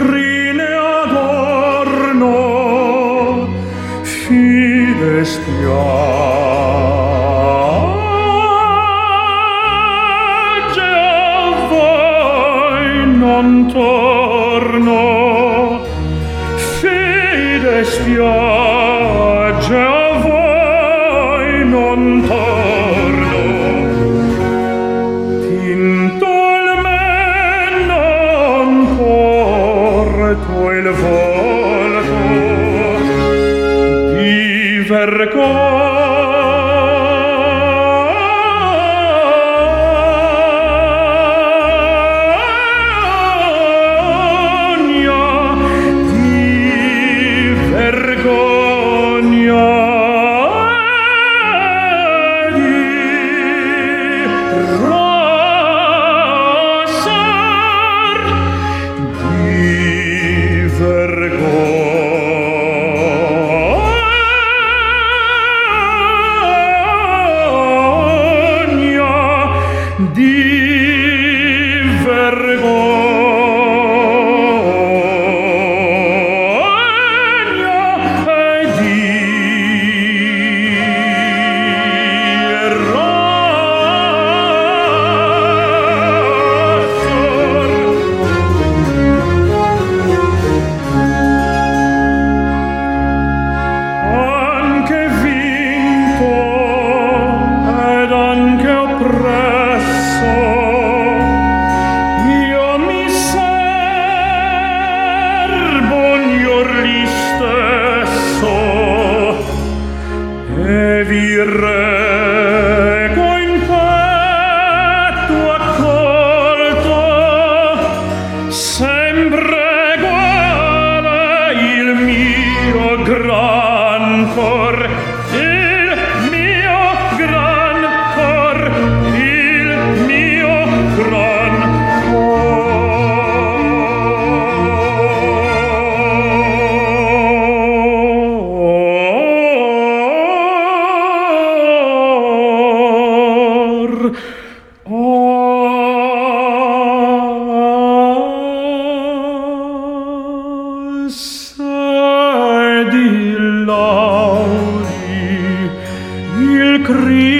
vetrine adorno, fides piano, Oh. Cristo